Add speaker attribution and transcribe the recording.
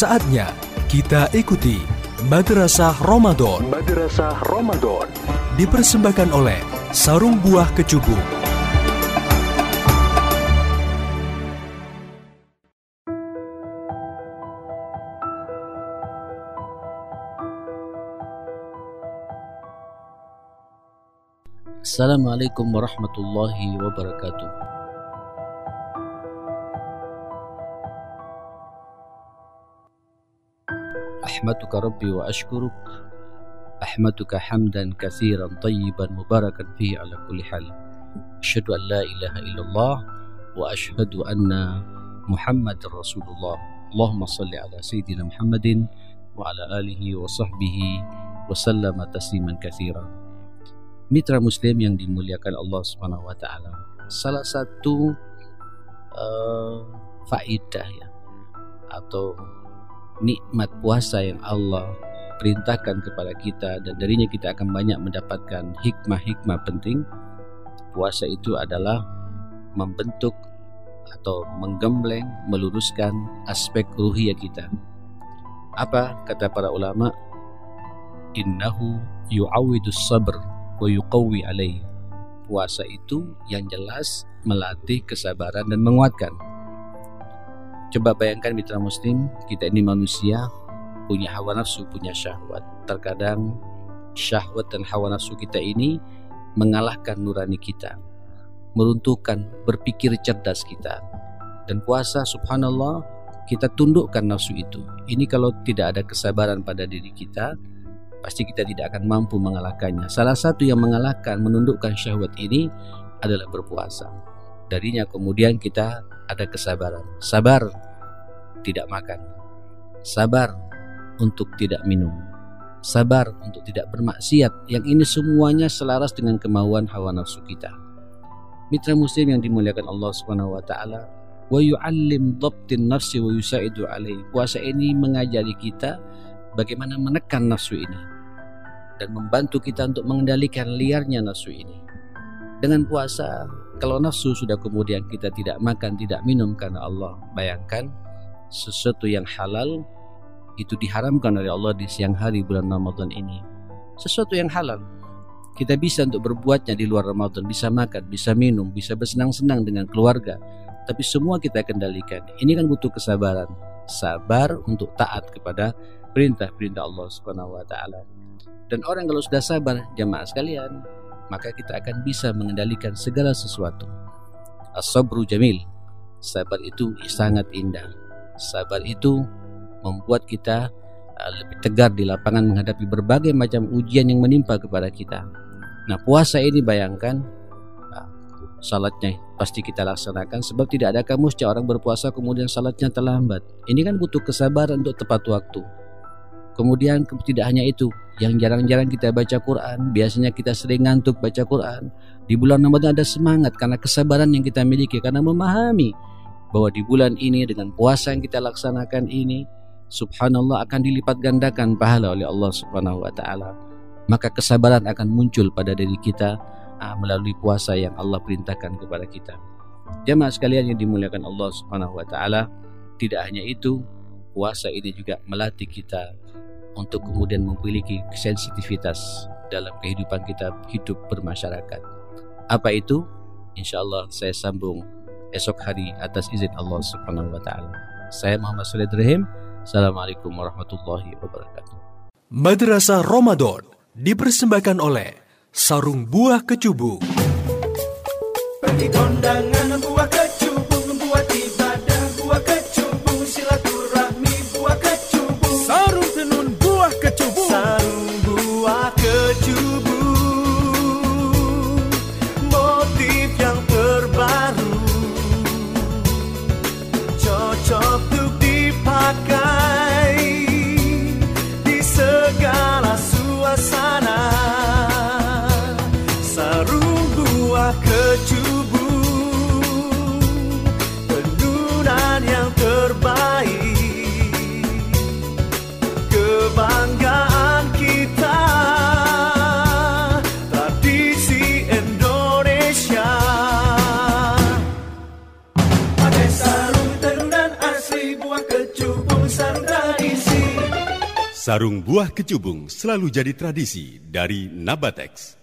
Speaker 1: Saatnya kita ikuti Madrasah Ramadan. Madrasah Ramadan dipersembahkan oleh Sarung Buah Kecubung.
Speaker 2: Assalamualaikum warahmatullahi wabarakatuh. أحمدك ربي وأشكرك. أحمدك حمدا كثيرا طيبا مباركا فيه على كل حال. أشهد أن لا إله إلا الله وأشهد أن محمد رسول الله. اللهم صل على سيدنا محمد وعلى آله وصحبه وسلم تسليما كثيرا. Mitra Muslim yang dimuliakan Allah Subhanahu wa taala. Salah satu uh, faidah ya atau nikmat puasa yang Allah perintahkan kepada kita dan darinya kita akan banyak mendapatkan hikmah-hikmah penting. Puasa itu adalah membentuk atau menggembleng, meluruskan aspek ruhiyah kita. Apa kata para ulama? Innahu yu'awidus sabr wa yuqawwi alaih. Puasa itu yang jelas melatih kesabaran dan menguatkan. Coba bayangkan mitra muslim, kita ini manusia, punya hawa nafsu, punya syahwat. Terkadang syahwat dan hawa nafsu kita ini mengalahkan nurani kita, meruntuhkan berpikir cerdas kita. Dan puasa subhanallah kita tundukkan nafsu itu. Ini kalau tidak ada kesabaran pada diri kita, pasti kita tidak akan mampu mengalahkannya. Salah satu yang mengalahkan, menundukkan syahwat ini adalah berpuasa. Darinya kemudian kita ada kesabaran. Sabar tidak makan. Sabar untuk tidak minum. Sabar untuk tidak bermaksiat. Yang ini semuanya selaras dengan kemauan hawa nafsu kita. Mitra muslim yang dimuliakan Allah Subhanahu wa taala, wa yu'allim dhabtin nafsi wa yusaidu alaihi. Puasa ini mengajari kita bagaimana menekan nafsu ini dan membantu kita untuk mengendalikan liarnya nafsu ini. Dengan puasa kalau nafsu sudah kemudian kita tidak makan, tidak minum karena Allah, bayangkan sesuatu yang halal itu diharamkan oleh Allah di siang hari bulan Ramadan ini. Sesuatu yang halal. Kita bisa untuk berbuatnya di luar Ramadan, bisa makan, bisa minum, bisa bersenang-senang dengan keluarga. Tapi semua kita kendalikan. Ini kan butuh kesabaran. Sabar untuk taat kepada perintah-perintah Allah Subhanahu wa taala. Dan orang kalau sudah sabar, jamaah sekalian, maka kita akan bisa mengendalikan segala sesuatu. As-sabru jamil. Sabar itu sangat indah. Sabar itu membuat kita uh, lebih tegar di lapangan menghadapi berbagai macam ujian yang menimpa kepada kita. Nah, puasa ini bayangkan uh, salatnya pasti kita laksanakan sebab tidak ada kamu orang berpuasa kemudian salatnya terlambat. Ini kan butuh kesabaran untuk tepat waktu. Kemudian tidak hanya itu, yang jarang-jarang kita baca Quran, biasanya kita sering ngantuk baca Quran. Di bulan Ramadan ada semangat karena kesabaran yang kita miliki karena memahami bahwa di bulan ini dengan puasa yang kita laksanakan ini subhanallah akan dilipat gandakan pahala oleh Allah Subhanahu wa taala. Maka kesabaran akan muncul pada diri kita ah, melalui puasa yang Allah perintahkan kepada kita. Jamaah sekalian yang dimuliakan Allah Subhanahu wa taala, tidak hanya itu, puasa ini juga melatih kita untuk kemudian memiliki sensitivitas dalam kehidupan kita hidup bermasyarakat. Apa itu? Insya Allah saya sambung esok hari atas izin Allah Subhanahu wa taala. Saya Muhammad Sulaiman Ibrahim. Assalamualaikum warahmatullahi wabarakatuh.
Speaker 1: Madrasah Ramadan dipersembahkan oleh Sarung Buah Kecubung. Pergi kondangan kecubung sang tradisi.
Speaker 3: Sarung buah kecubung selalu jadi tradisi dari Nabatex.